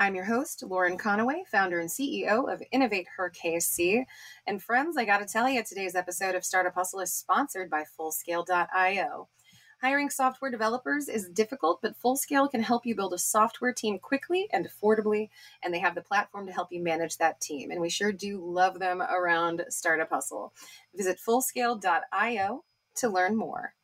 I'm your host, Lauren Conaway, founder and CEO of Innovate Her KSC. And friends, I got to tell you, today's episode of Startup Hustle is sponsored by Fullscale.io. Hiring software developers is difficult, but Fullscale can help you build a software team quickly and affordably, and they have the platform to help you manage that team. And we sure do love them around Startup Hustle. Visit Fullscale.io to learn more.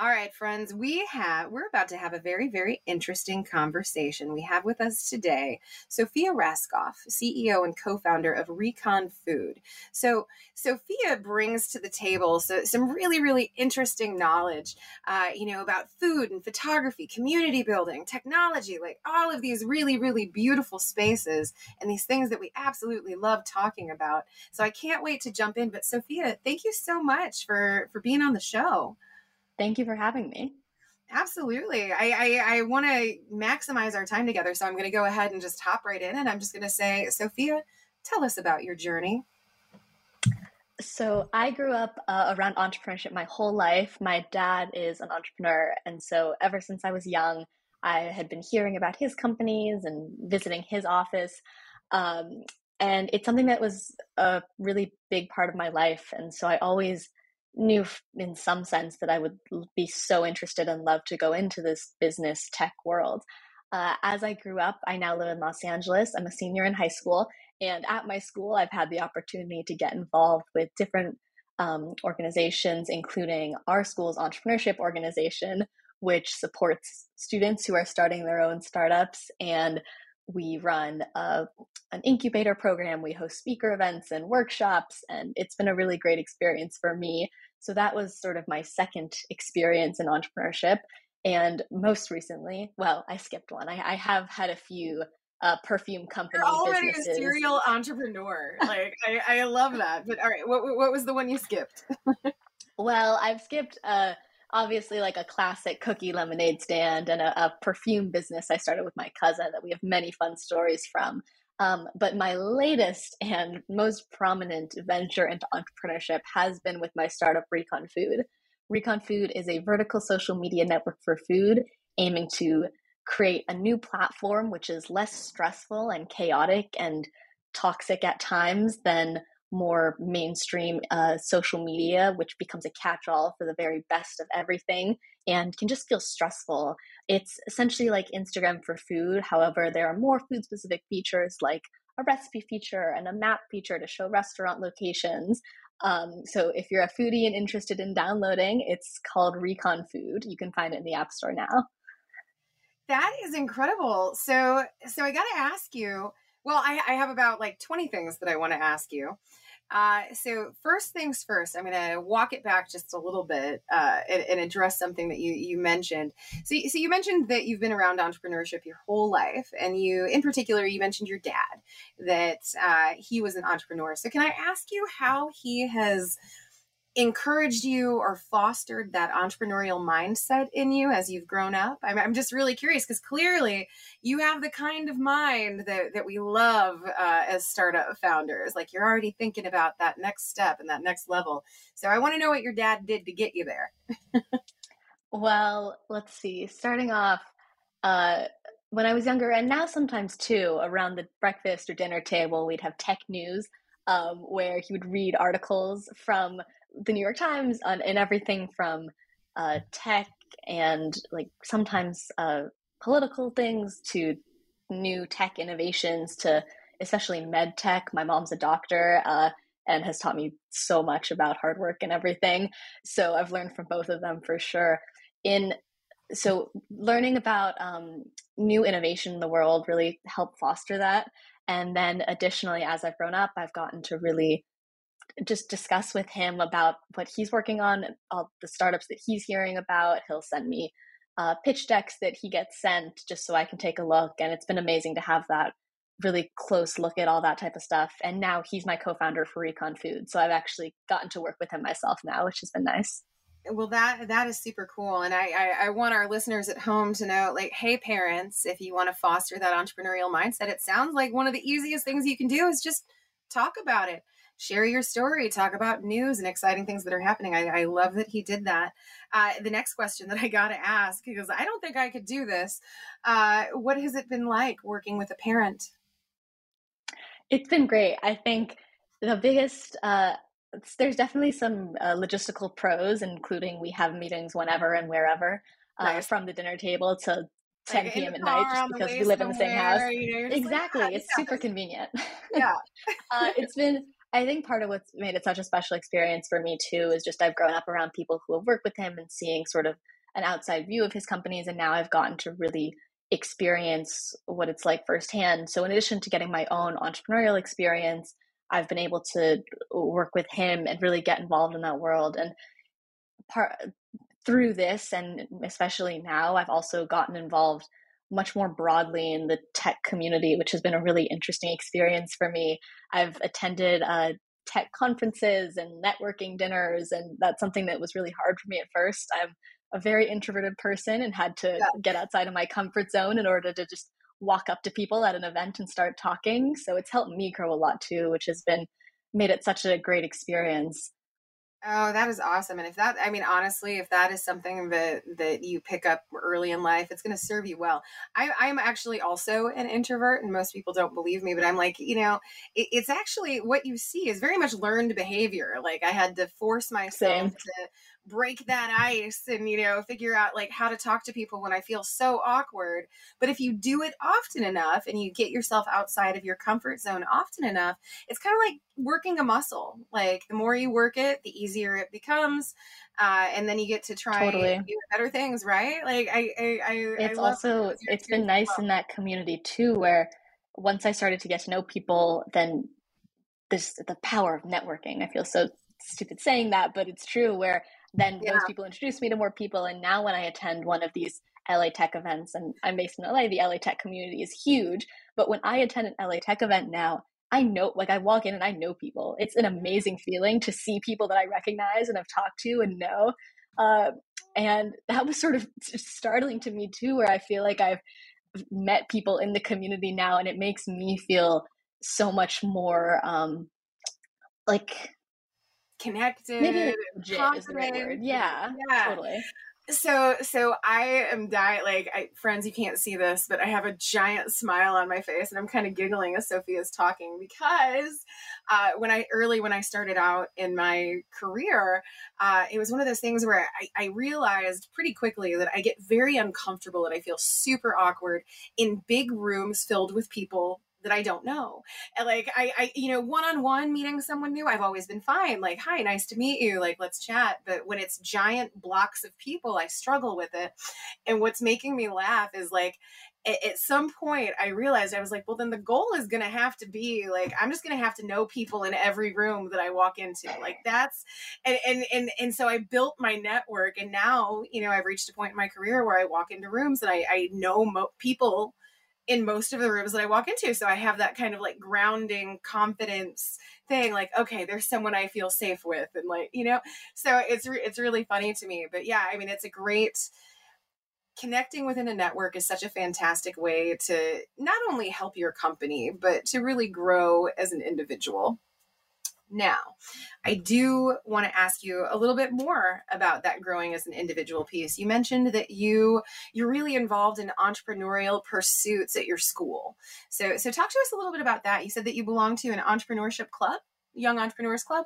All right, friends, we have we're about to have a very very interesting conversation. We have with us today Sophia Raskoff, CEO and co-founder of Recon Food. So Sophia brings to the table so, some really really interesting knowledge, uh, you know, about food and photography, community building, technology, like all of these really really beautiful spaces and these things that we absolutely love talking about. So I can't wait to jump in. But Sophia, thank you so much for for being on the show. Thank you for having me. Absolutely. I, I, I want to maximize our time together. So I'm going to go ahead and just hop right in. And I'm just going to say, Sophia, tell us about your journey. So I grew up uh, around entrepreneurship my whole life. My dad is an entrepreneur. And so ever since I was young, I had been hearing about his companies and visiting his office. Um, and it's something that was a really big part of my life. And so I always knew in some sense that I would be so interested and love to go into this business tech world. Uh, as I grew up, I now live in Los Angeles. I'm a senior in high school. And at my school, I've had the opportunity to get involved with different um, organizations, including our school's entrepreneurship organization, which supports students who are starting their own startups. And we run a, an incubator program. We host speaker events and workshops, and it's been a really great experience for me. So that was sort of my second experience in entrepreneurship. And most recently, well, I skipped one. I, I have had a few uh, perfume company You're already businesses. a serial entrepreneur. Like I, I love that. But all right, what what was the one you skipped? well, I've skipped. Uh, obviously like a classic cookie lemonade stand and a, a, perfume business I started with my cousin that we have many fun stories from. Um, but my latest and most prominent venture into entrepreneurship has been with my startup Recon Food. Recon Food is a vertical social media network for food aiming to create a new platform which is less stressful and chaotic and toxic at times than more mainstream uh, social media, which becomes a catch all for the very best of everything and can just feel stressful. It's essentially like Instagram for food. However, there are more food specific features like a recipe feature and a map feature to show restaurant locations. Um, so if you're a foodie and interested in downloading, it's called Recon Food. You can find it in the App Store now. That is incredible. So, so I got to ask you. Well, I, I have about like 20 things that I want to ask you. Uh, so first things first, I'm going to walk it back just a little bit uh, and, and, address something that you you mentioned. So, so you mentioned that you've been around entrepreneurship your whole life, and you, in particular, you mentioned your dad that uh, he was an entrepreneur. So, can I ask you how he has encouraged you or fostered that entrepreneurial mindset in you as you've grown up? I'm, I'm just really curious because clearly you have the kind of mind that, that we love uh, as startup founders. Like you're already thinking about that next step and that next level. So I want to know what your dad did to get you there. well, let's see. Starting off, uh, when I was younger, and now sometimes too, around the breakfast or dinner table, we'd have tech news um, where he would read articles from the New York Times on and everything from uh, tech and like sometimes uh, political things to new tech innovations to especially med tech. My mom's a doctor uh, and has taught me so much about hard work and everything. So I've learned from both of them for sure. In so learning about um, new innovation in the world really helped foster that. And then additionally, as I've grown up, I've gotten to really just discuss with him about what he's working on, all the startups that he's hearing about. He'll send me uh, pitch decks that he gets sent just so I can take a look. And it's been amazing to have that really close look at all that type of stuff. And now he's my co founder for Recon Food. So I've actually gotten to work with him myself now, which has been nice well that that is super cool and I, I, I want our listeners at home to know like hey parents if you want to foster that entrepreneurial mindset it sounds like one of the easiest things you can do is just talk about it share your story talk about news and exciting things that are happening i, I love that he did that uh, the next question that i got to ask because i don't think i could do this uh, what has it been like working with a parent it's been great i think the biggest uh, there's definitely some uh, logistical pros, including we have meetings whenever and wherever, uh, nice. from the dinner table to 10 like p.m. at night, just because we live in the same house. You know, exactly, like, it's super convenient. Yeah, uh, it's been. I think part of what's made it such a special experience for me too is just I've grown up around people who have worked with him and seeing sort of an outside view of his companies, and now I've gotten to really experience what it's like firsthand. So, in addition to getting my own entrepreneurial experience, I've been able to work with him and really get involved in that world. And part through this, and especially now, I've also gotten involved much more broadly in the tech community, which has been a really interesting experience for me. I've attended uh, tech conferences and networking dinners, and that's something that was really hard for me at first. I'm a very introverted person and had to yeah. get outside of my comfort zone in order to just walk up to people at an event and start talking. So it's helped me grow a lot too, which has been made it such a great experience. Oh, that is awesome. And if that I mean honestly, if that is something that that you pick up early in life, it's going to serve you well. I I'm actually also an introvert and most people don't believe me, but I'm like, you know, it, it's actually what you see is very much learned behavior. Like I had to force myself Same. to break that ice and you know figure out like how to talk to people when i feel so awkward but if you do it often enough and you get yourself outside of your comfort zone often enough it's kind of like working a muscle like the more you work it the easier it becomes uh, and then you get to try totally. better things right like i i, I it's I also it's been nice well. in that community too where once i started to get to know people then there's the power of networking i feel so stupid saying that but it's true where then yeah. those people introduced me to more people and now when i attend one of these la tech events and i'm based in la the la tech community is huge but when i attend an la tech event now i know like i walk in and i know people. It's an amazing feeling to see people that i recognize and have talked to and know. Uh, and that was sort of startling to me too where i feel like i've met people in the community now and it makes me feel so much more um like connected. Maybe legit is the right word. Yeah, yeah, totally. So, so I am dying. Like, I, friends, you can't see this, but I have a giant smile on my face, and I'm kind of giggling as Sophie is talking because uh, when I early when I started out in my career, uh, it was one of those things where I, I realized pretty quickly that I get very uncomfortable and I feel super awkward in big rooms filled with people that I don't know. Like I, I you know, one on one meeting someone new, I've always been fine. Like, hi, nice to meet you. Like, let's chat. But when it's giant blocks of people, I struggle with it. And what's making me laugh is like at, some point I realized I was like, well, then the goal is gonna have to be like I'm just gonna have to know people in every room that I walk into. Like that's and and and and so I built my network, and now you know I've reached a point in my career where I walk into rooms and I I know mo- people in most of the rooms that I walk into. So I have that kind of like grounding confidence thing like okay, there's someone I feel safe with and like, you know. So it's re- it's really funny to me. But yeah, I mean it's a great connecting within a network is such a fantastic way to not only help your company but to really grow as an individual. Now, I do want to ask you a little bit more about that growing as an individual piece. You mentioned that you you're really involved in entrepreneurial pursuits at your school. So so talk to us a little bit about that. You said that you belong to an entrepreneurship club, Young Entrepreneurs Club.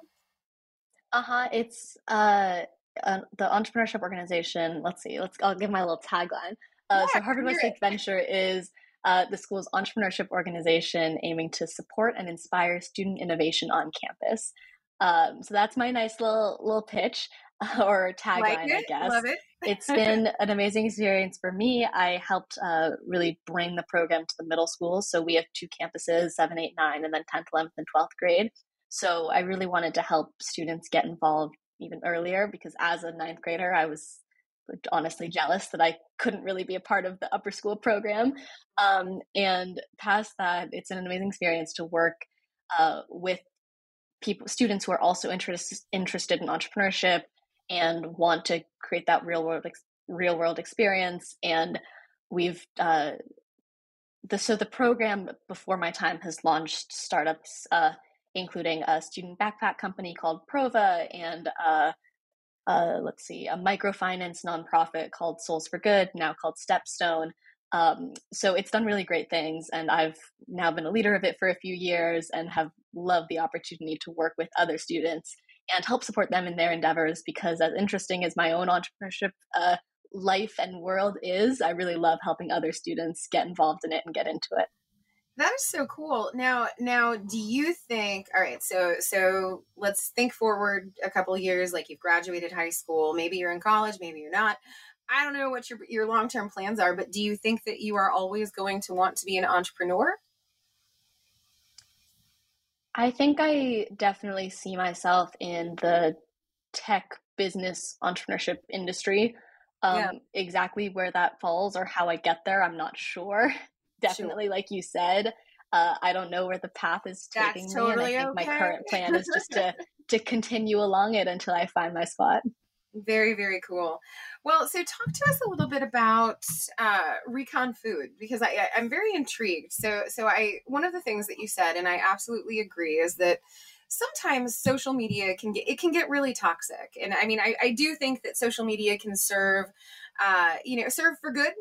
Uh-huh. It's uh, uh the entrepreneurship organization. Let's see. Let's I'll give my little tagline. Uh, yeah, so Harvard Westlake Venture is uh, the school's entrepreneurship organization aiming to support and inspire student innovation on campus. Um, so that's my nice little little pitch or tagline, like I guess. Love it. it's been an amazing experience for me. I helped uh, really bring the program to the middle schools. So we have two campuses, 7, 8, 9, and then 10th, 11th, and 12th grade. So I really wanted to help students get involved even earlier because as a ninth grader, I was honestly jealous that I couldn't really be a part of the upper school program. Um, and past that, it's an amazing experience to work uh, with people, students who are also interest, interested in entrepreneurship and want to create that real world ex- real world experience. And we've uh, the so the program before my time has launched startups, uh, including a student backpack company called Prova and uh, let's see, a microfinance nonprofit called Souls for Good, now called Stepstone. Um, so it's done really great things, and I've now been a leader of it for a few years and have loved the opportunity to work with other students and help support them in their endeavors. Because as interesting as my own entrepreneurship uh, life and world is, I really love helping other students get involved in it and get into it. That is so cool. Now, now, do you think? All right, so so let's think forward a couple years. Like you've graduated high school, maybe you're in college, maybe you're not. I don't know what your your long term plans are, but do you think that you are always going to want to be an entrepreneur? I think I definitely see myself in the tech business entrepreneurship industry. Um, yeah. Exactly where that falls or how I get there, I'm not sure. Definitely, sure. like you said, uh, I don't know where the path is taking That's me, totally and I think okay. my current plan is just to to continue along it until I find my spot. Very, very cool. Well, so talk to us a little bit about uh, Recon Food because I, I, I'm very intrigued. So, so I one of the things that you said, and I absolutely agree, is that sometimes social media can get it can get really toxic and i mean i, I do think that social media can serve uh, you know serve for good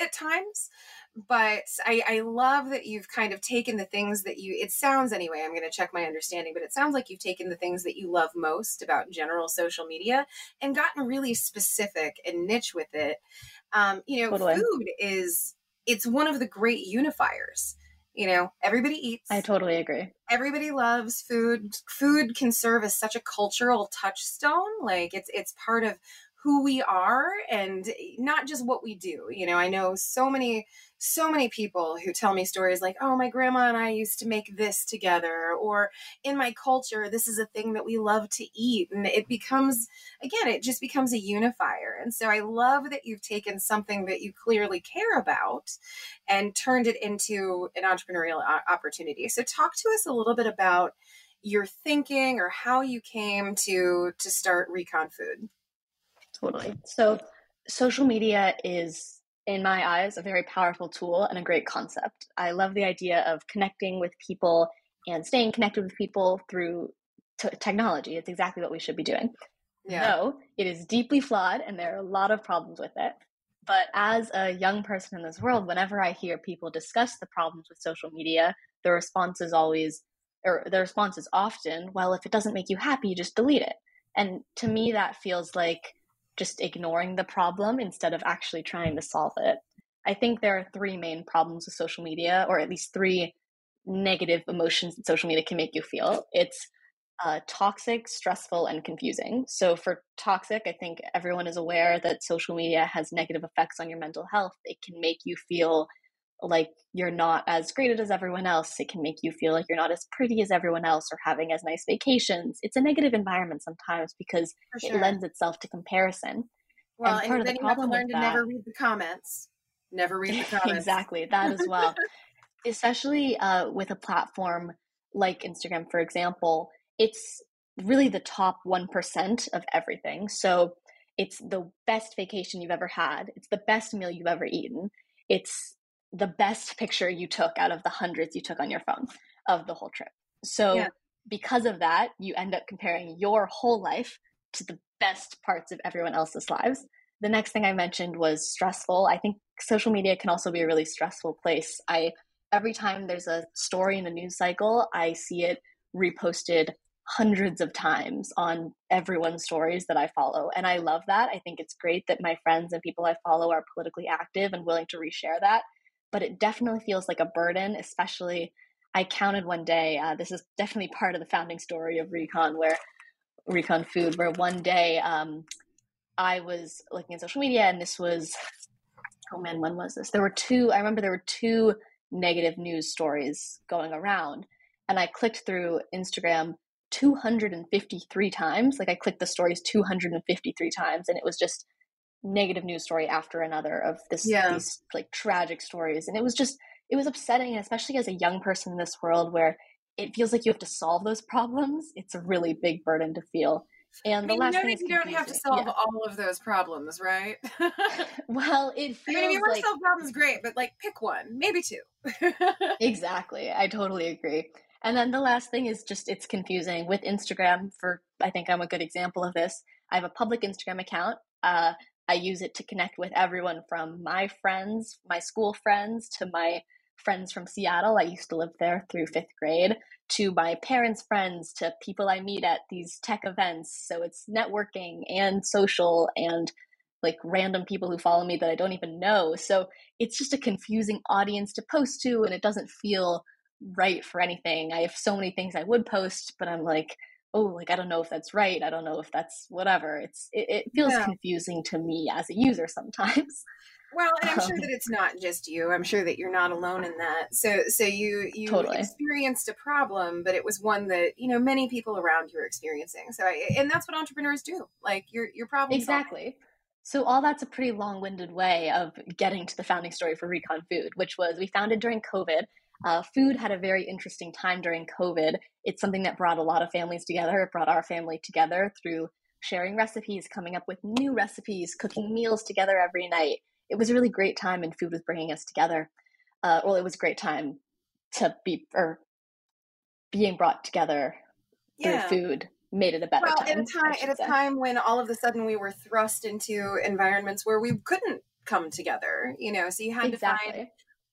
at times but I, I love that you've kind of taken the things that you it sounds anyway i'm going to check my understanding but it sounds like you've taken the things that you love most about general social media and gotten really specific and niche with it. Um, you know totally. food is it's one of the great unifiers you know everybody eats. I totally agree. Everybody loves food. Food can serve as such a cultural touchstone like it's it's part of who we are and eh, not just what we do. You know, I know so many, so many people who tell me stories like, oh, my grandma and I used to make this together, or in my culture, this is a thing that we love to eat. And it becomes, again, it just becomes a unifier. And so I love that you've taken something that you clearly care about and turned it into an entrepreneurial opportunity. So talk to us a little bit about your thinking or how you came to to start recon food Totally. So, social media is, in my eyes, a very powerful tool and a great concept. I love the idea of connecting with people and staying connected with people through t- technology. It's exactly what we should be doing. Yeah. Though it is deeply flawed and there are a lot of problems with it. But as a young person in this world, whenever I hear people discuss the problems with social media, the response is always, or the response is often, well, if it doesn't make you happy, you just delete it. And to me, that feels like just ignoring the problem instead of actually trying to solve it. I think there are three main problems with social media, or at least three negative emotions that social media can make you feel. It's uh, toxic, stressful, and confusing. So, for toxic, I think everyone is aware that social media has negative effects on your mental health. It can make you feel like you're not as graded as everyone else. It can make you feel like you're not as pretty as everyone else or having as nice vacations. It's a negative environment sometimes because sure. it lends itself to comparison. Well, and, and then the you have to learn to that, never read the comments. Never read the comments. exactly, that as well. Especially uh, with a platform like Instagram, for example, it's really the top 1% of everything. So it's the best vacation you've ever had, it's the best meal you've ever eaten. It's the best picture you took out of the hundreds you took on your phone of the whole trip. So yeah. because of that, you end up comparing your whole life to the best parts of everyone else's lives. The next thing I mentioned was stressful. I think social media can also be a really stressful place. I every time there's a story in a news cycle, I see it reposted hundreds of times on everyone's stories that I follow. And I love that. I think it's great that my friends and people I follow are politically active and willing to reshare that but it definitely feels like a burden, especially. I counted one day, uh, this is definitely part of the founding story of Recon, where Recon Food, where one day um, I was looking at social media, and this was, oh man, when was this? There were two, I remember there were two negative news stories going around. And I clicked through Instagram 253 times. Like I clicked the stories 253 times, and it was just negative news story after another of this yeah. these like tragic stories and it was just it was upsetting especially as a young person in this world where it feels like you have to solve those problems it's a really big burden to feel and I mean, the last thing you don't have to solve yeah. all of those problems, right? well, it feels. I mean, if you want like... to solve problems, great, but like pick one, maybe two. exactly, I totally agree. And then the last thing is just it's confusing with Instagram. For I think I'm a good example of this. I have a public Instagram account. Uh, I use it to connect with everyone from my friends, my school friends, to my friends from Seattle. I used to live there through fifth grade, to my parents' friends, to people I meet at these tech events. So it's networking and social and like random people who follow me that I don't even know. So it's just a confusing audience to post to, and it doesn't feel right for anything. I have so many things I would post, but I'm like, oh like i don't know if that's right i don't know if that's whatever it's it, it feels yeah. confusing to me as a user sometimes well and i'm sure um. that it's not just you i'm sure that you're not alone in that so so you you totally. experienced a problem but it was one that you know many people around you are experiencing so I, and that's what entrepreneurs do like your your problem exactly so all that's a pretty long-winded way of getting to the founding story for recon food which was we founded during covid uh, food had a very interesting time during COVID. It's something that brought a lot of families together. It brought our family together through sharing recipes, coming up with new recipes, cooking meals together every night. It was a really great time, and food was bringing us together. Uh, well, it was a great time to be or being brought together yeah. through food made it a better well, time. At a time, at a say. time when all of a sudden we were thrust into environments where we couldn't come together, you know, so you had exactly. to find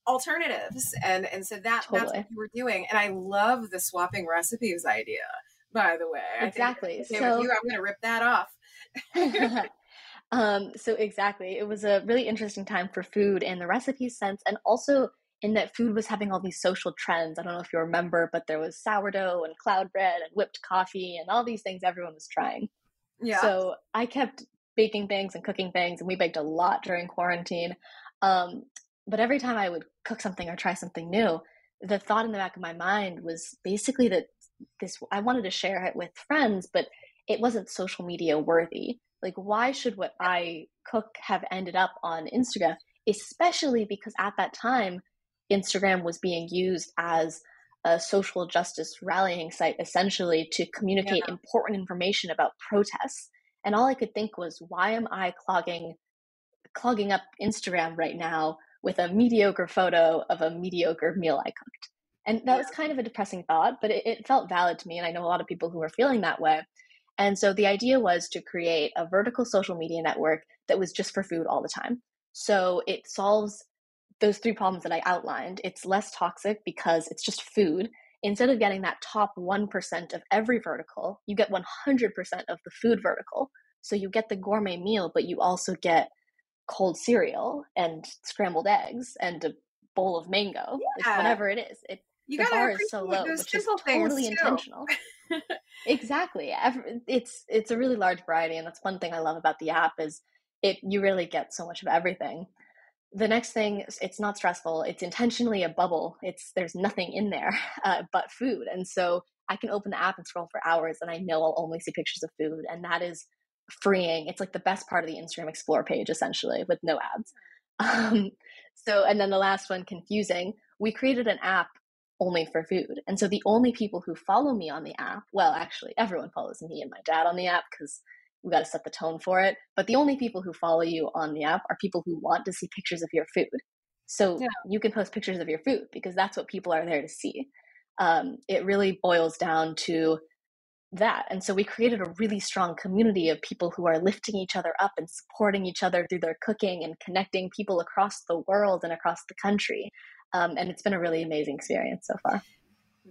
alternatives. And and so that totally. that's what you were doing. And i love the swapping recipes idea by the way. Exactly. So you, i'm gonna rip that off. Um so exactly it was a really interesting time for food and the recipe sense and also in that food was having all these social trends. I don't know if you remember but there was sourdough and cloud bread and whipped coffee and all these things everyone was trying. Yeah. So i kept baking things and cooking things and we baked a lot during quarantine. Um, but every time I would cook something or try something new, the thought in the back of my mind was basically that this I wanted to share it with friends, but it wasn't social media worthy. Like, why should what I cook have ended up on Instagram? Especially because at that time, Instagram was being used as a social justice rallying site essentially to communicate yeah. important information about protests. And all I could think was, why am I clogging clogging up Instagram right now with a mediocre photo of a mediocre meal I cooked. And that was kind of a depressing thought, but it, it, felt valid to me. And I know a lot of people who are feeling that way. And so the idea was to create a vertical social media network that was just for food all the time. So it solves those three problems that I outlined. It's less toxic because it's just food. Instead of getting that top 1% of every vertical, you get 100% of the food vertical. So you get the gourmet meal, but you also get cold cereal and scrambled eggs and a bowl of mango, yeah. like whatever it is. It you the bar is so low, which is totally intentional. exactly. It's it's a really large variety, and that's one thing I love about the app is it you really get so much of everything. The next thing, it's not stressful. It's intentionally a bubble. It's there's nothing in there uh, but food, and so I can open the app and scroll for hours, and I know I'll only see pictures of food, and that is freeing. It's like the best part of the Instagram Explore page, essentially, with no ads. Um, so, and then the last one, confusing. We created an app only for food. And so the only people who follow me on the app, well, actually, everyone follows me and my dad on the app because we got to set the tone for it. But the only people who follow you on the app are people who want to see pictures of your food. So yeah. you can post pictures of your food because that's what people are there to see. Um, it really boils down to that. And so we created a really strong community of people who are lifting each other up and supporting each other through their cooking and connecting people across the world and across the country. Um, and it's been a really amazing experience so far.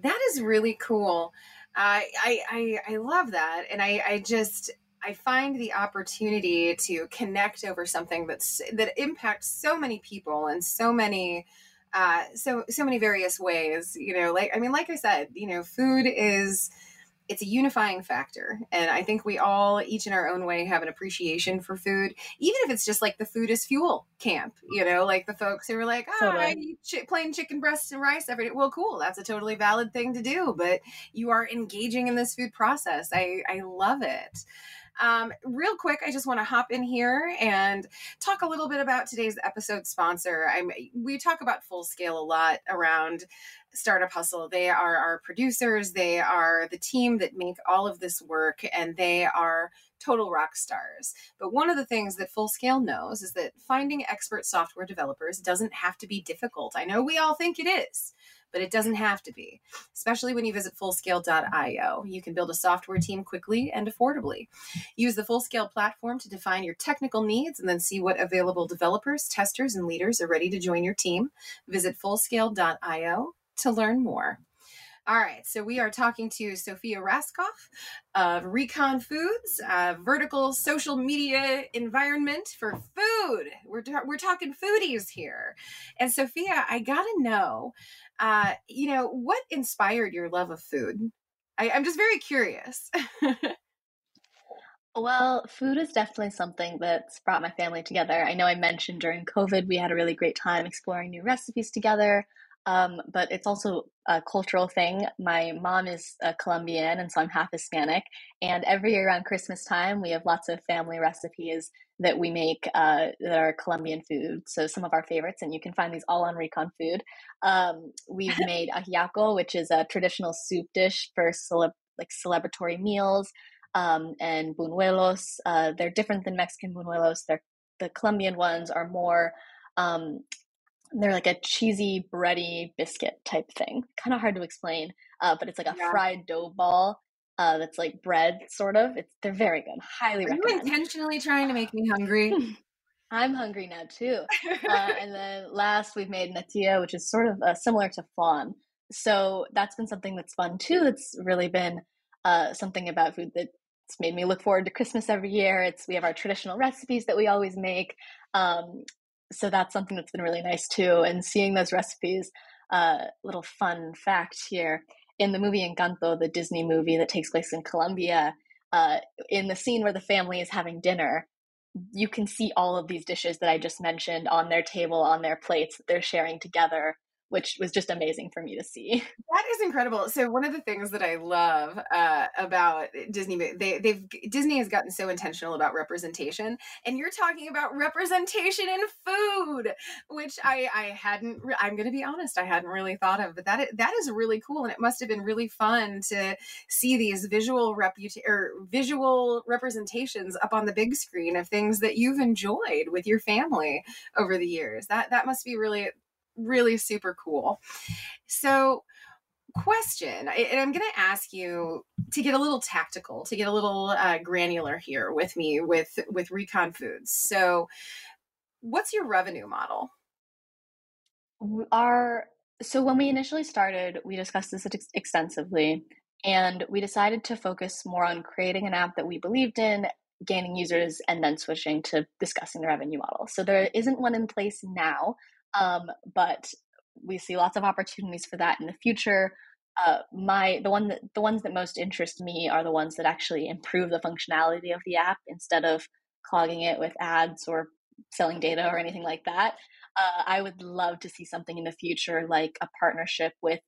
That is really cool. I I, I love that. And I, I just, I find the opportunity to connect over something that's that impacts so many people and so many uh so so many various ways you know like i mean like i said you know food is it's a unifying factor. And I think we all, each in our own way, have an appreciation for food, even if it's just like the food is fuel camp, you know, like the folks who are like, oh, totally. I eat ch- plain chicken breasts and rice every day. Well, cool. That's a totally valid thing to do, but you are engaging in this food process. I, I love it. Um, real quick, I just want to hop in here and talk a little bit about today's episode sponsor. I'm we talk about full scale a lot around Startup Hustle. They are our producers, they are the team that make all of this work, and they are total rock stars. But one of the things that Full Scale knows is that finding expert software developers doesn't have to be difficult. I know we all think it is but it doesn't have to be, especially when you visit fullscale.io. You can build a software team quickly and affordably. Use the Fullscale platform to define your technical needs and then see what available developers, testers, and leaders are ready to join your team. Visit fullscale.io to learn more. All right, so we are talking to Sophia Raskoff of Recon Foods, a vertical social media environment for food. We're, we're talking foodies here. And Sophia, I got to know, uh, you know, what inspired your love of food? I, I'm just very curious. Well, food is definitely something that's brought my family together. I know I mentioned during COVID we had a really great time exploring new recipes together. Um, but it's also a cultural thing. My mom is a Colombian, and so I'm half Hispanic. And every year around Christmas time, we have lots of family recipes that we make uh, that are Colombian food. So some of our favorites, and you can find these all on Recon Food. Um, we've made ajiaco, which is a traditional soup dish for cele- like celebratory meals, um, and buñuelos. Uh, they're different than Mexican buñuelos. They're the Colombian ones are more um, they're like a cheesy bready biscuit type thing kind of hard to explain uh, but it's like a yeah. fried dough ball uh, that's like bread sort of. It's they're very good. Highly Are recommend. you intentionally trying to make me hungry? I'm hungry now too. Uh, and then last we've made natilla which is sort of uh, similar to flan. So that's been something that's fun too. That's really been uh, something about food that's made me look forward to christmas every year. It's we have our traditional recipes that we always make um, so that's something that's been really nice too. And seeing those recipes, uh, little fun fact here in the movie Encanto, the Disney movie that takes place in Colombia, uh, in the scene where the family is having dinner, you can see all of these dishes that I just mentioned on their table, on their plates that they're sharing together which was just amazing for me to see. That is incredible. So one of the things that I love uh, about Disney, they, they've Disney has gotten so intentional about representation, and you're talking about representation in food, which I I hadn't. Re- I'm going to be honest, I hadn't really thought of, but that that is really cool, and it must have been really fun to see these visual reputa- or visual representations up on the big screen of things that you've enjoyed with your family over the years. That that must be really really super cool. So, question, and I'm going to ask you to get a little tactical, to get a little uh, granular here with me with with Recon Foods. So, what's your revenue model? Our so when we initially started, we discussed this ex- extensively, and we decided to focus more on creating an app that we believed in, gaining users, and then switching to discussing the revenue model. So there isn't one in place now, um, but we see lots of opportunities for that in the future. Uh, my the one that the ones that most interest me are the ones that actually improve the functionality of the app instead of clogging it with ads or selling data or anything like that. Uh, I would love to see something in the future like a partnership with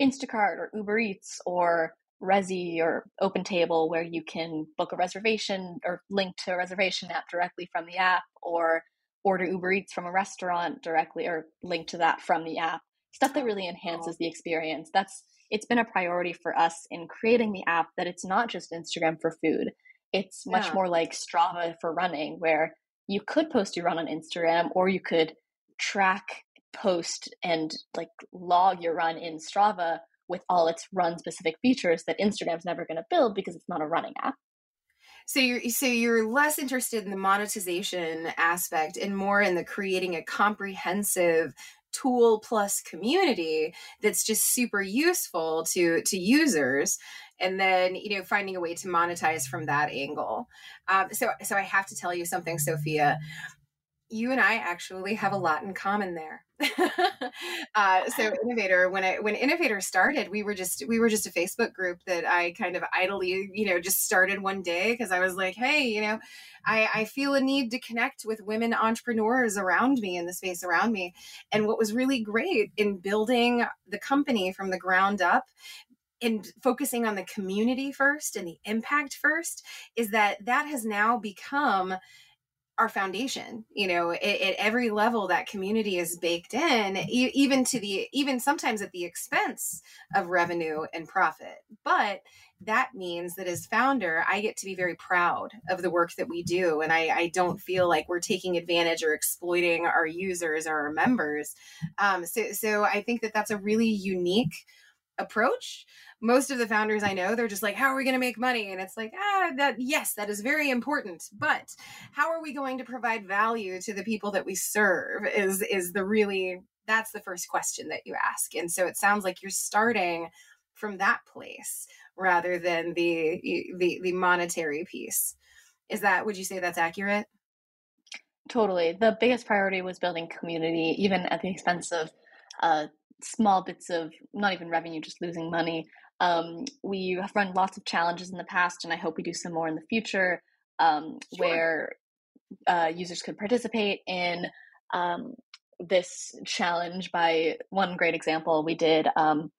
Instacart or Uber Eats or Resy or OpenTable where you can book a reservation or link to a reservation app directly from the app or order Uber Eats from a restaurant directly or link to that from the app. Stuff that really enhances the experience. That's it's been a priority for us in creating the app that it's not just Instagram for food. It's much yeah. more like Strava for running, where you could post your run on Instagram or you could track, post, and like log your run in Strava with all its run specific features that Instagram's never going to build because it's not a running app so you're so you're less interested in the monetization aspect and more in the creating a comprehensive tool plus community that's just super useful to to users and then you know finding a way to monetize from that angle. Um, so so i have to tell you something sophia you and I actually have a lot in common there. uh, so innovator, when I when innovator started, we were just we were just a Facebook group that I kind of idly, you know, just started one day because I was like, hey, you know, I, I feel a need to connect with women entrepreneurs around me in the space around me. And what was really great in building the company from the ground up and focusing on the community first and the impact first is that that has now become our foundation you know at, at, every level that community is baked in even to the even sometimes at the expense of revenue and profit. But that means that as founder i get to be very proud of the work that we do and i, I don't feel like we're taking advantage or exploiting our users or our members. Um, so, so i think that that's a really unique approach most of the founders I know, they're just like, how are we going to make money? And it's like, ah, that, yes, that is very important. But how are we going to provide value to the people that we serve is, is the really, that's the first question that you ask. And so it sounds like you're starting from that place rather than the, the, the monetary piece. Is that, would you say that's accurate? Totally. The biggest priority was building community, even at the expense of uh, small bits of not even revenue, just losing money. Um, we have run lots of challenges in the past, and I hope we do some more in the future um, sure. where uh, users could participate in um, this challenge. By one great example, we did um,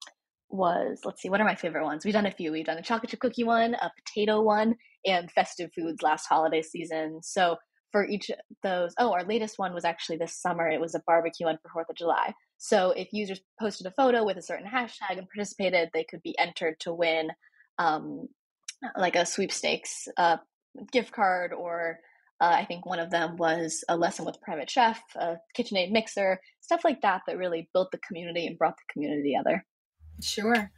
was let's see, what are my favorite ones? We've done a few. We've done a chocolate chip cookie one, a potato one, and festive foods last holiday season. So for each of those, oh, our latest one was actually this summer. It was a barbecue one for Fourth of July. So if users posted a photo with a certain hashtag and participated, they could be entered to win um, like a sweepstakes uh, gift card or uh, I think one of them was a lesson with a private chef, a KitchenAid mixer, stuff like that that really built the community and brought the community together. Sure.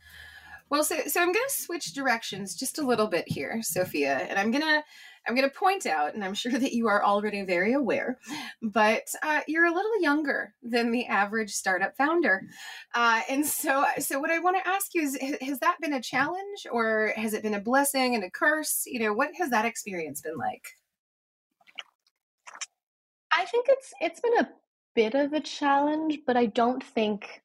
Well, so so I'm going to switch directions just a little bit here, Sophia, and I'm going to I'm going to point out, and I'm sure that you are already very aware, but uh, you're a little younger than the average startup founder. Uh, and so, so what I want to ask you is, has that been a challenge or has it been a blessing and a curse? You know, what has that experience been like? I think it's it's been a bit of a challenge, but I don't think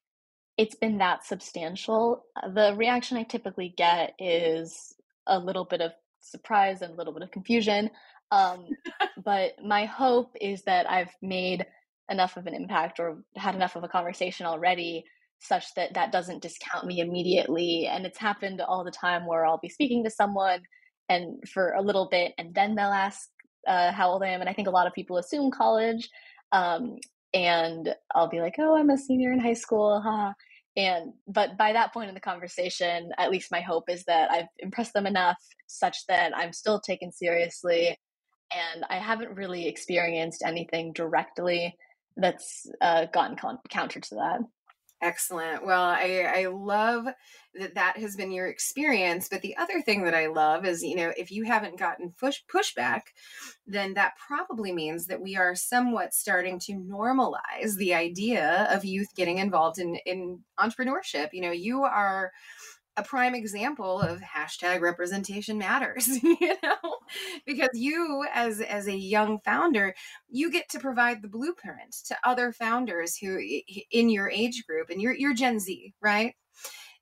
it's been that substantial. The reaction I typically get is a little bit of surprise and a little bit of confusion. Um, but my hope is that I've made enough of an impact or had enough of a conversation already such that that doesn't discount me immediately. And it's happened all the time where I'll be speaking to someone and for a little bit, and then they'll ask uh, how old I am. And I think a lot of people assume college. Um, and I'll be like, oh, I'm a senior in high school. Huh? And but by that point in the conversation at least my hope is that i've impressed them enough such that i'm still taken seriously and i haven't really experienced anything directly that's uh, gotten con- counter to that Excellent. Well, I, I love that that has been your experience. But the other thing that I love is, you know, if you haven't gotten push pushback, then that probably means that we are somewhat starting to normalize the idea of youth getting involved in in entrepreneurship. You know, you are a prime example of hashtag representation matters you know? Because you as as a young founder you get to provide the blueprint to other founders who in your age group and you're you're gen z right?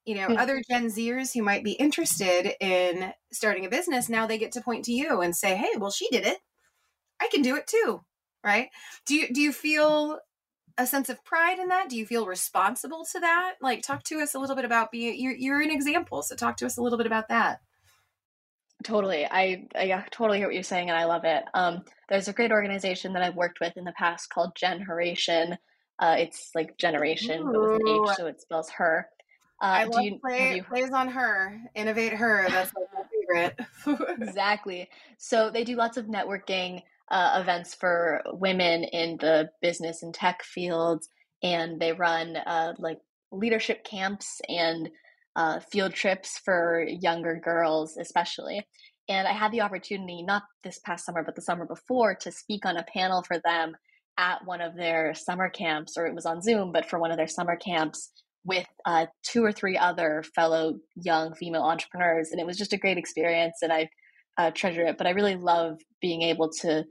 You know mm-hmm. other gen zers who might be interested in starting a business now they get to point to you and say hey well she did it. I can do it too right? Do you do you feel a sense of pride in that? Do you feel responsible to that? Like, talk to us a little bit about being. You're, you're an example, so talk to us a little bit about that. Totally, I, I totally hear what you're saying, and I love it. Um, there's a great organization that I've worked with in the past called GENHERATION. Uh, it's like generation, Ooh. but with an H, so it spells her. Uh, I love you, play, you... plays on her, innovate her. That's like my favorite. exactly. So they do lots of networking uh, events for women in the business and tech fields, and they run uh, like leadership camps and uh, field trips for younger girls, especially. And I had the opportunity, not this past summer, but the summer before, to speak on a panel for them at one of their summer camps, or it was on Zoom, but for one of their summer camps with uh, two or three other fellow young female entrepreneurs. And it was just a great experience, and I uh, treasure it. But I really love being able to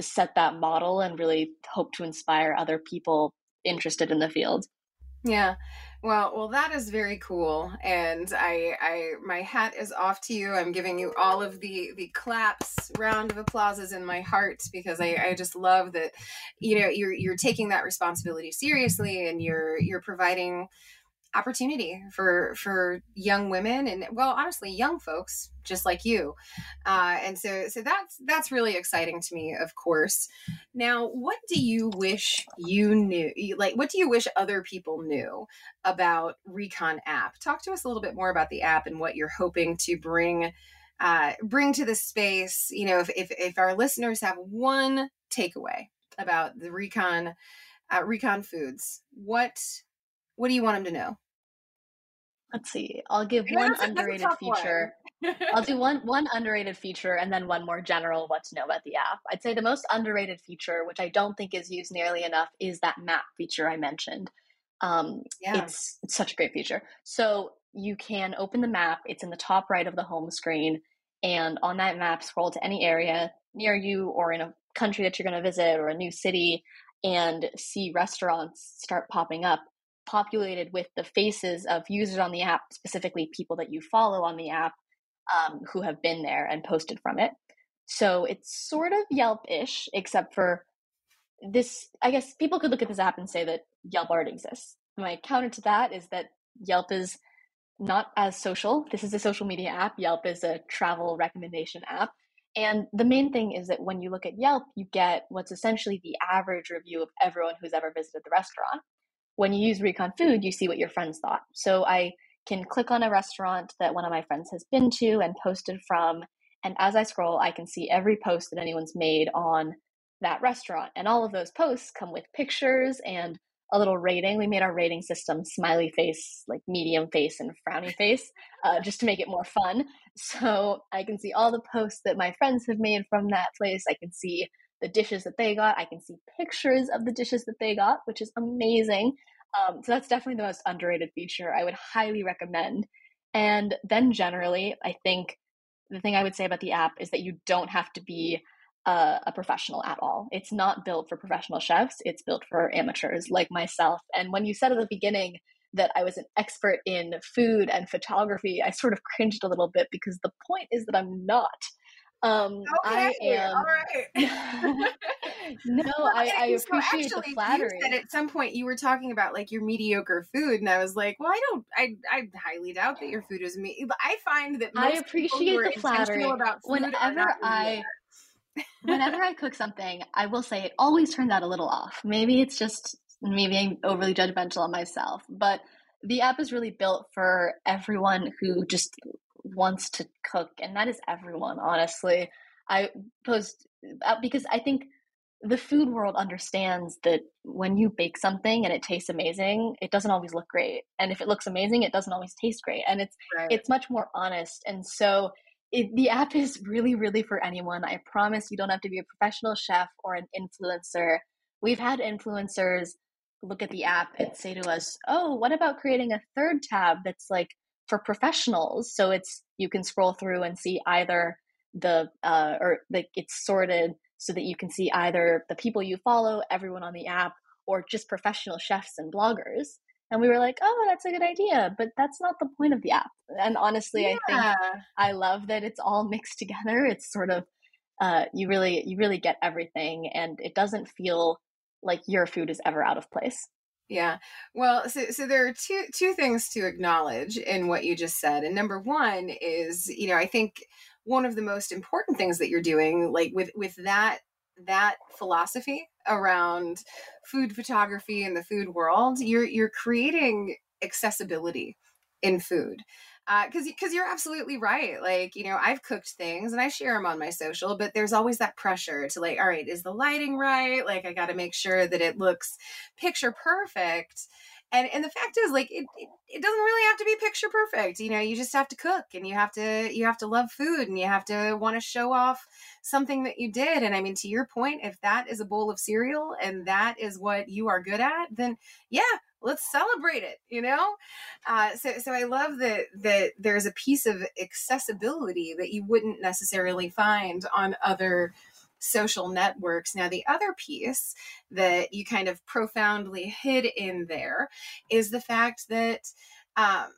set that model and really hope to inspire other people interested in the field. Yeah. Well, well, that is very cool, and I, I, my hat is off to you. I'm giving you all of the the claps, round of applauses in my heart because I, I just love that, you know, you're you're taking that responsibility seriously, and you're you're providing opportunity for for young women and well honestly young folks just like you. Uh, and so so that's that's really exciting to me of course. Now what do you wish you knew like what do you wish other people knew about recon app? Talk to us a little bit more about the app and what you're hoping to bring uh, bring to the space you know if, if if our listeners have one takeaway about the recon uh, recon foods what what do you want them to know Let's see. I'll give yeah, one underrated feature. I'll do one one underrated feature and then one more general what to know about the app. I'd say the most underrated feature, which I don't think is used nearly enough, is that map feature I mentioned. Um, yeah. it's, it's such a great feature. So you can open the map. It's in the top right of the home screen, and on that map, scroll to any area near you or in a country that you're going to visit or a new city, and see restaurants start popping up populated with the faces of users on the app, specifically people that you follow on the app um, who have been there and posted from it. So it's sort of Yelp ish, except for this. I guess people could look at this app and say that Yelp already exists. My counter to that is that Yelp is not as social. This is a social media app. Yelp is a travel recommendation app. And the main thing is that when you look at Yelp, you get what's essentially the average review of everyone who's ever visited the restaurant when you use Recon Food, you see what your friends thought. So I can click on a restaurant that one of my friends has been to and posted from. And as I scroll, I can see every post that anyone's made on that restaurant. And all of those posts come with pictures and a little rating. We made our rating system smiley face, like medium face, and frowny face, uh, just to make it more fun. So I can see all the posts that my friends have made from that place. I can see the dishes that they got. I can see pictures of the dishes that they got, which is amazing. Um, so that's definitely the most underrated feature. I would highly recommend. And then generally, I think the thing I would say about the app is that you don't have to be a, a, professional at all. It's not built for professional chefs, it's built for amateurs like myself. And when you said at the beginning that I was an expert in food and photography, I sort of cringed a little bit because the point is that I'm not. Um, okay, I am. All right. no, I, I appreciate so actually, the flattery. At some point you were talking about like your mediocre food, and I was like, well, I don't, I, I highly doubt that your food is me. I find that I appreciate the flattery. Whenever I, whenever I cook something, I will say it always turns out a little off. Maybe it's just me being overly judgmental on myself, but the app is really built for everyone who just wants to cook, and that is everyone, honestly. I post uh, because I think the food world understands that when you bake something and it tastes amazing, it doesn't always look great, and if it looks amazing, it doesn't always taste great, and it's right. it's much more honest. And so, it, the app is really, really for anyone. I promise you don't have to be a professional chef or an influencer. We've had influencers look at the app and say to us, "Oh, what about creating a third tab that's like for professionals. So it's you can scroll through and see either the uh, or like it's sorted so that you can see either the people you follow, everyone on the app, or just professional chefs and bloggers. And we were like, oh, that's a good idea, but that's not the point of the app. And honestly, yeah. I think I love that it's all mixed together. It's sort of uh, you really you really get everything, and it doesn't feel like your food is ever out of place. Yeah. Well, so so there are two two things to acknowledge in what you just said. And number one is, you know, I think one of the most important things that you're doing like with with that that philosophy around food photography and the food world, you're you're creating accessibility in food because uh, because you're absolutely right. Like you know, I've cooked things and I share them on my social, but there's always that pressure to like, all right, is the lighting right? Like I got to make sure that it looks picture perfect. And and the fact is, like it, it, it doesn't really have to be picture perfect. You know, you just have to cook and you have to you have to love food and you have to want to show off something that you did. And I mean, to your point, if that is a bowl of cereal and that is what you are good at, then yeah, let's celebrate it you know uh, so so i love that that there's a piece of accessibility that you wouldn't necessarily find on other social networks. Now, the other piece that you kind of profoundly hid in there is the fact that um,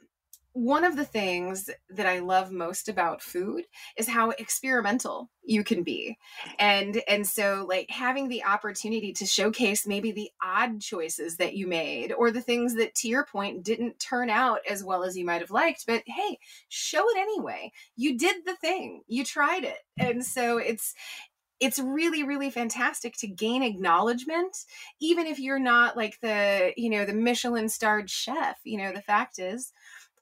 one of the things that I love most about food is how experimental you can be. And and so like having the opportunity to showcase maybe the odd choices that you made or the things that to your point didn't turn out as well as you might have liked, but hey, show it anyway. You did the thing. You tried it. And so it's it's really really fantastic to gain acknowledgement even if you're not like the you know the michelin starred chef you know the fact is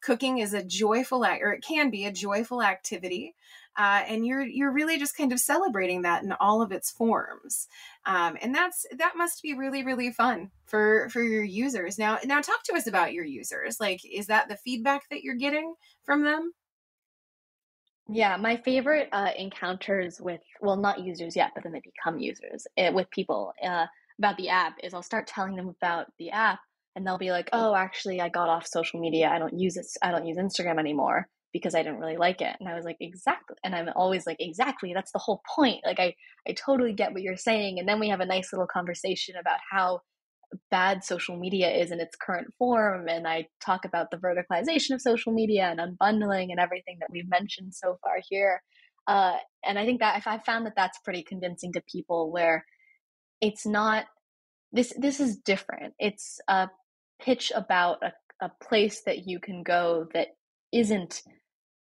cooking is a joyful act or it can be a joyful activity uh, and you're you're really just kind of celebrating that in all of its forms um, and that's that must be really really fun for for your users. Now now talk to us about your users. Like is that the feedback that you're getting from them? Yeah my favorite uh, encounters with well not users yet but then they become users uh, with people uh, about the app is i'll start telling them about the app and they'll be like, "Oh, actually, I got off social media. I don't use it. I don't use Instagram anymore because I didn't really like it." And I was like, "Exactly." And I'm always like, "Exactly. That's the whole point." Like I I totally get what you're saying. And then we have a nice little conversation about how bad social media is in its current form and I talk about the verticalization of social media and unbundling and everything that we've mentioned so far here. Uh, and I think that if I found that that's pretty convincing to people where it's not this this is different. It's a pitch about a, a place that you can go that isn't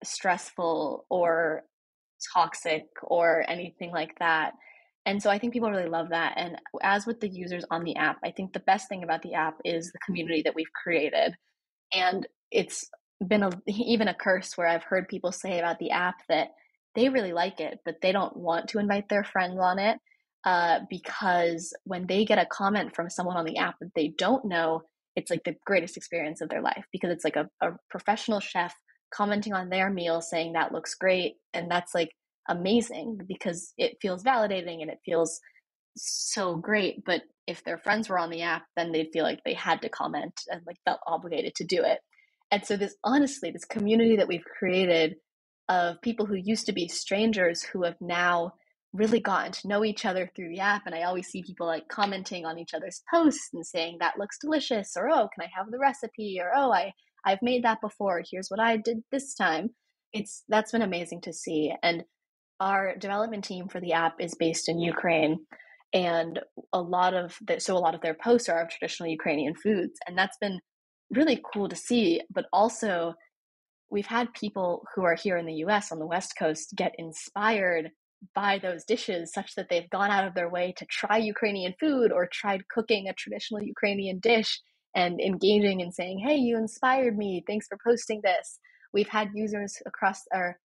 stressful or toxic or anything like that. And so I think people really love that. And as with the users on the app, I think the best thing about the app is the community that we've created. And it's been a, even a curse where I've heard people say about the app that they really like it, but they don't want to invite their friends on it uh, because when they get a comment from someone on the app that they don't know, it's like the greatest experience of their life because it's like a, a professional chef commenting on their meal saying that looks great and that's like amazing because it feels validating and it feels so great but if their friends were on the app then they'd feel like they had to comment and like felt obligated to do it. And so this honestly this community that we've created of people who used to be strangers who have now really gotten to know each other through the app and i always see people like commenting on each other's posts and saying that looks delicious or oh can i have the recipe? or oh i i've made that before. Here's what i did this time. It's that's been amazing to see and our development team for the app is based in ukraine and a lot of the, so a lot of their posts are of traditional ukrainian foods and that's been really cool to see but also we've had people who are here in the us on the west coast get inspired by those dishes such that they've gone out of their way to try Ukrainian food or tried cooking a traditional Ukrainian dish and engaging and saying, Hey, you inspired me. Thanks for posting this. We've had users across our,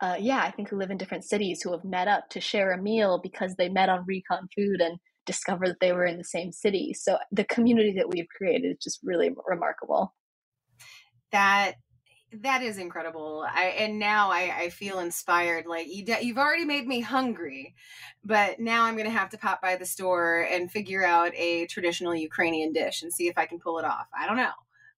uh, yeah, I think who live in different cities who have met up to share a meal because they met on Recon Food and discovered that they were in the same city. So the community that we've created is just really remarkable. That that is incredible. I and now I, I feel inspired. Like you, you've already made me hungry, but now I'm gonna have to pop by the store and figure out a traditional Ukrainian dish and see if I can pull it off. I don't know,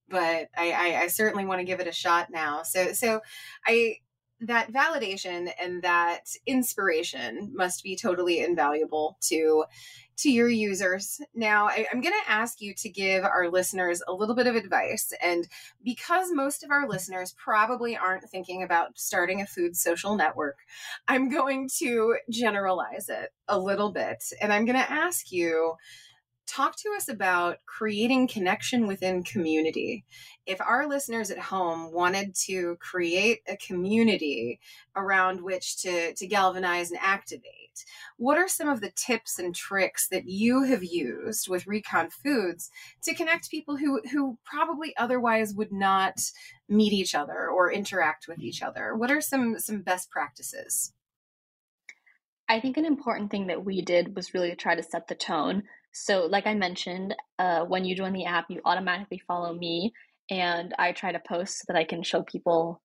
but I, I, I certainly want to give it a shot now. So so I that validation and that inspiration must be totally invaluable to to your users. Now, I, am going to ask you to give our listeners a little bit of advice. And because most of our listeners probably aren't thinking about starting a food social network, I'm going to generalize it a little bit. And I'm going to ask you talk to us about creating connection within community. If our listeners at home wanted to create a community around which to, to galvanize and activate, what are some of the tips and tricks that you have used with Recon Foods to connect people who, who probably otherwise would not meet each other or interact with each other? What are some, some best practices? I think an important thing that we did was really try to set the tone so, like I mentioned, uh, when you join the app, you automatically follow me, and I try to post so that I can show people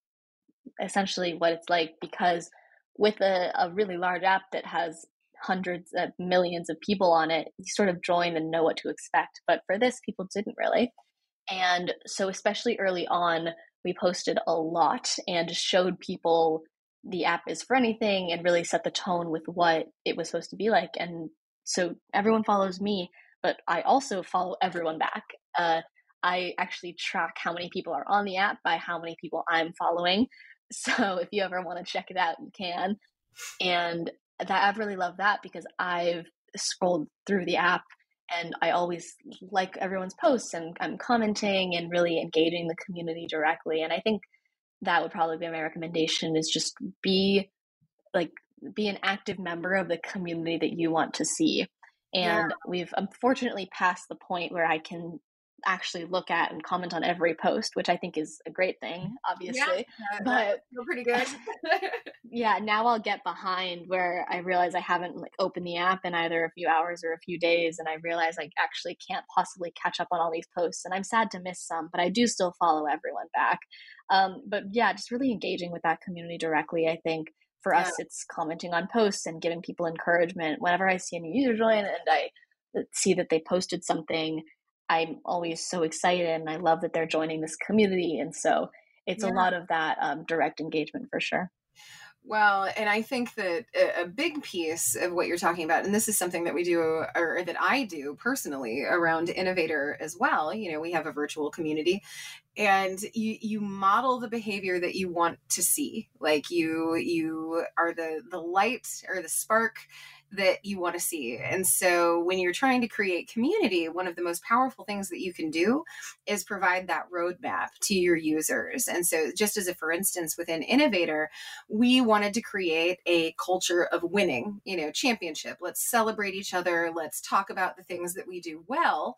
essentially what it's like. Because with a, a really large app that has hundreds of millions of people on it, you sort of join and know what to expect. But for this, people didn't really. And so, especially early on, we posted a lot and showed people the app is for anything and really set the tone with what it was supposed to be like. And so everyone follows me, but I also follow everyone back. Uh, I actually track how many people are on the app by how many people I'm following. So if you ever want to check it out, you can. And that I've really loved that because I've scrolled through the app and I always like everyone's posts and I'm commenting and really engaging the community directly. And I think that would probably be my recommendation is just be like be an active member of the community that you want to see. And yeah. we've unfortunately passed the point where I can actually look at and comment on every post, which I think is a great thing, obviously. Yeah, but feel pretty good. yeah, now I'll get behind where I realize I haven't like opened the app in either a few hours or a few days, and I realize I actually can't possibly catch up on all these posts, and I'm sad to miss some, but I do still follow everyone back. Um, but yeah, just really engaging with that community directly. I think for yeah. us, it's commenting on posts and giving people encouragement. Whenever I see a new user join and I uh, see that they posted something I'm always so excited and I love that they're joining this community. And so it's yeah. a lot of that um, direct engagement for sure. Well, and I think that a big piece of what you're talking about, and this is something that we do or that I do personally around Innovator as well. You know, we have a virtual community and you you model the behavior that you want to see. Like you you are the the light or the spark that you want to see. And so when you're trying to create community, one of the most powerful things that you can do is provide that roadmap to your users. And so just as a for instance within Innovator, we wanted to create a culture of winning, you know, championship. Let's celebrate each other, let's talk about the things that we do well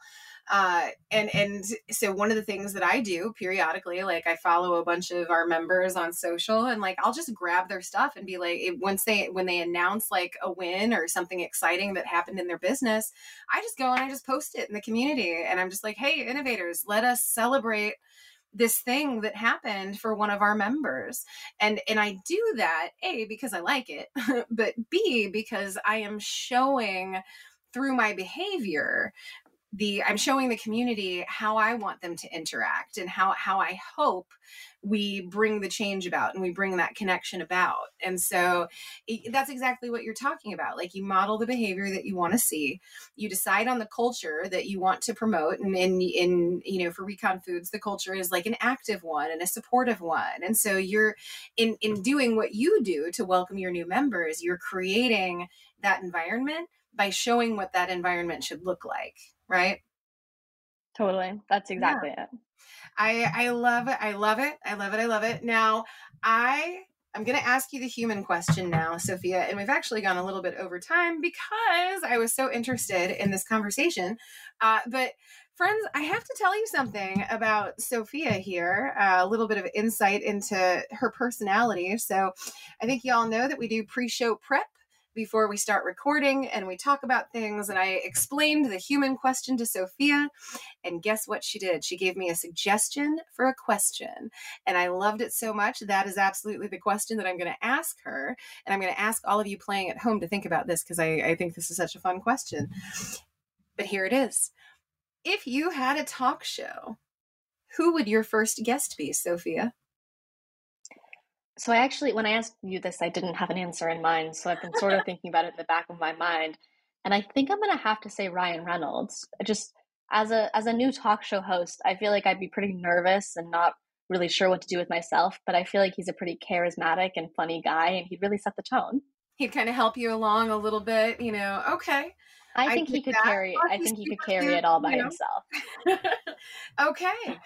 uh, and and so one of the things that I do periodically, like I follow a bunch of our members on social, and like I'll just grab their stuff and be like, once they when they announce like a win or something exciting that happened in their business, I just go and I just post it in the community, and I'm just like, hey, innovators, let us celebrate this thing that happened for one of our members. And and i do that a because i like it but b because i am showing through my behavior the i'm showing the community how i want them to interact and how how i hope we bring the change about and we bring that connection about. And so that's exactly what you're talking about like you model the behavior that you want to see you decide on the culture that you want to promote and in in you know for recon foods the culture is like an active one and a supportive one. And so you're in in doing what you do to welcome your new members you're creating that environment by showing what that environment should look like right? Totally. That's exactly yeah. it. I I love it. I love it. I love it. I love it. Now, I I'm going to ask you the human question now, Sophia, and we've actually gone a little bit over time because I was so interested in this conversation. Uh, but friends, I have to tell you something about Sophia here, uh, a little bit of insight into her personality. So, I think y'all know that we do pre-show prep before we start recording and we talk about things. And I explained the human question to Sophia. And guess what she did? She gave me a suggestion for a question. And I loved it so much. That is absolutely the question that I'm going to ask her. And I'm going to ask all of you playing at home to think about this because I, I think this is such a fun question. But here it is. If you had a talk show, who would your first guest be, Sophia? So I actually, when I asked you this, I didn't have an answer in mind. So I've been sort of thinking about it in the back of my mind, and I think I'm going to have to say Ryan Reynolds. Just as a as a new talk show host, I feel like I'd be pretty nervous and not really sure what to do with myself. But I feel like he's a pretty charismatic and funny guy, and he'd really set the tone. He'd kind of help you along a little bit, you know. Okay. I think I he could that. carry. I think he could carry it all by you know? himself. okay.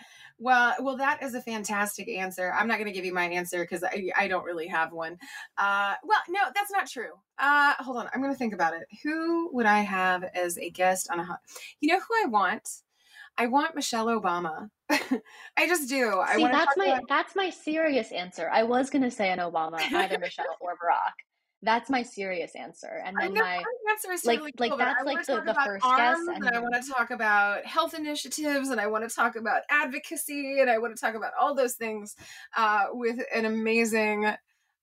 Well, well, that is a fantastic answer. I'm not going to give you my answer because I, I don't really have one. Uh, well, no, that's not true. Uh, hold on, I'm going to think about it. Who would I have as a guest on a? Hot... You know who I want? I want Michelle Obama. I just do. See, that's my about... that's my serious answer. I was going to say an Obama, either Michelle or Barack. That's my serious answer. And then my answer is like, like cool, that's like the, the first guess. And, and I want to talk about health initiatives and I want to talk about advocacy and I want to talk about all those things uh, with an amazing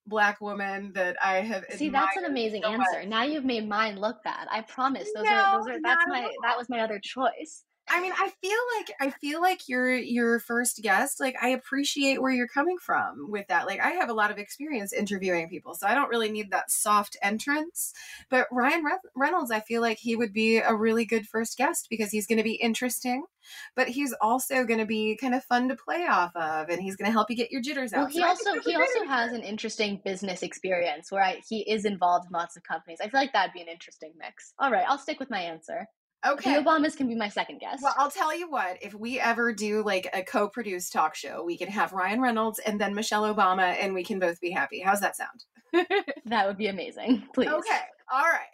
black woman that I have See, that's an amazing so answer. Much. Now you've made mine look bad. I promise. Those no, are those are that's my that was my other choice. I mean, I feel like I feel like you're your first guest. Like, I appreciate where you're coming from with that. Like, I have a lot of experience interviewing people, so I don't really need that soft entrance. But Ryan Reynolds, I feel like he would be a really good first guest because he's going to be interesting, but he's also going to be kind of fun to play off of, and he's going to help you get your jitters out. Well, he so also he also has an interesting business experience where I, he is involved in lots of companies. I feel like that'd be an interesting mix. All right, I'll stick with my answer. Okay. The Obamas can be my second guest. Well, I'll tell you what, if we ever do like a co produced talk show, we can have Ryan Reynolds and then Michelle Obama and we can both be happy. How's that sound? that would be amazing. Please. Okay. All right.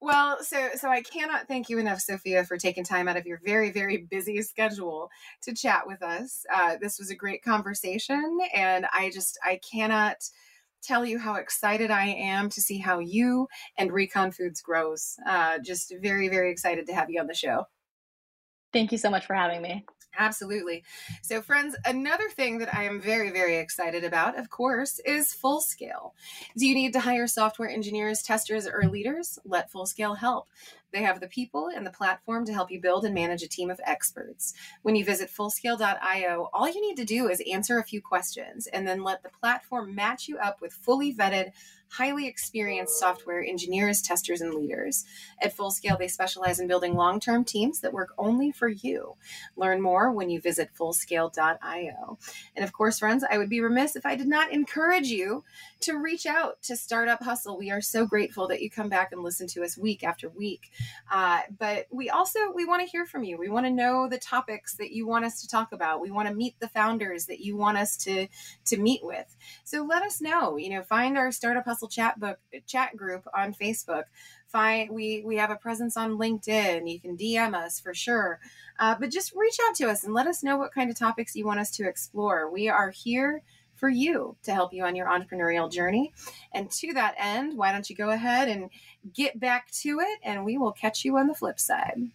Well, so so I cannot thank you enough, Sophia, for taking time out of your very very busy schedule to chat with us. Uh, this was a great conversation, and I just I cannot tell you how excited I am to see how you and Recon Foods grows. Uh, just very, very excited to have you on the show. Thank you so much for having me. Absolutely. So, friends, another thing that I am very, very excited about, of course, is Fullscale. Do you need to hire software engineers, testers, or leaders? Let Fullscale help. They have the people and the platform to help you build and manage a team of experts. When you visit fullscale.io, all you need to do is answer a few questions and then let the platform match you up with fully vetted, highly experienced software engineers, testers, and leaders. At Fullscale, they specialize in building long term teams that work only for you. Learn more when you visit fullscale.io. And of course, friends, I would be remiss if I did not encourage you to reach out to Startup Hustle. We are so grateful that you come back and listen to us week after week. Uh, but we also we want to hear from you. We want to know the topics that you want us to talk about. We want to meet the founders that you want us to to meet with. So let us know. You know, find our Startup Hustle chat book chat group on Facebook. Find we we have a presence on LinkedIn. You can DM us for sure. Uh, but just reach out to us and let us know what kind of topics you want us to explore. We are here for you to help you on your entrepreneurial journey. And to that end, why don't you go ahead and get back to it, and we will catch you on the flip side.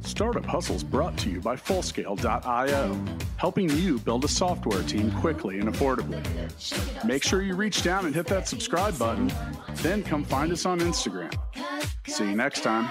Startup Hustles brought to you by Fullscale.io, helping you build a software team quickly and affordably. Make sure you reach down and hit that subscribe button, then come find us on Instagram. See you next time.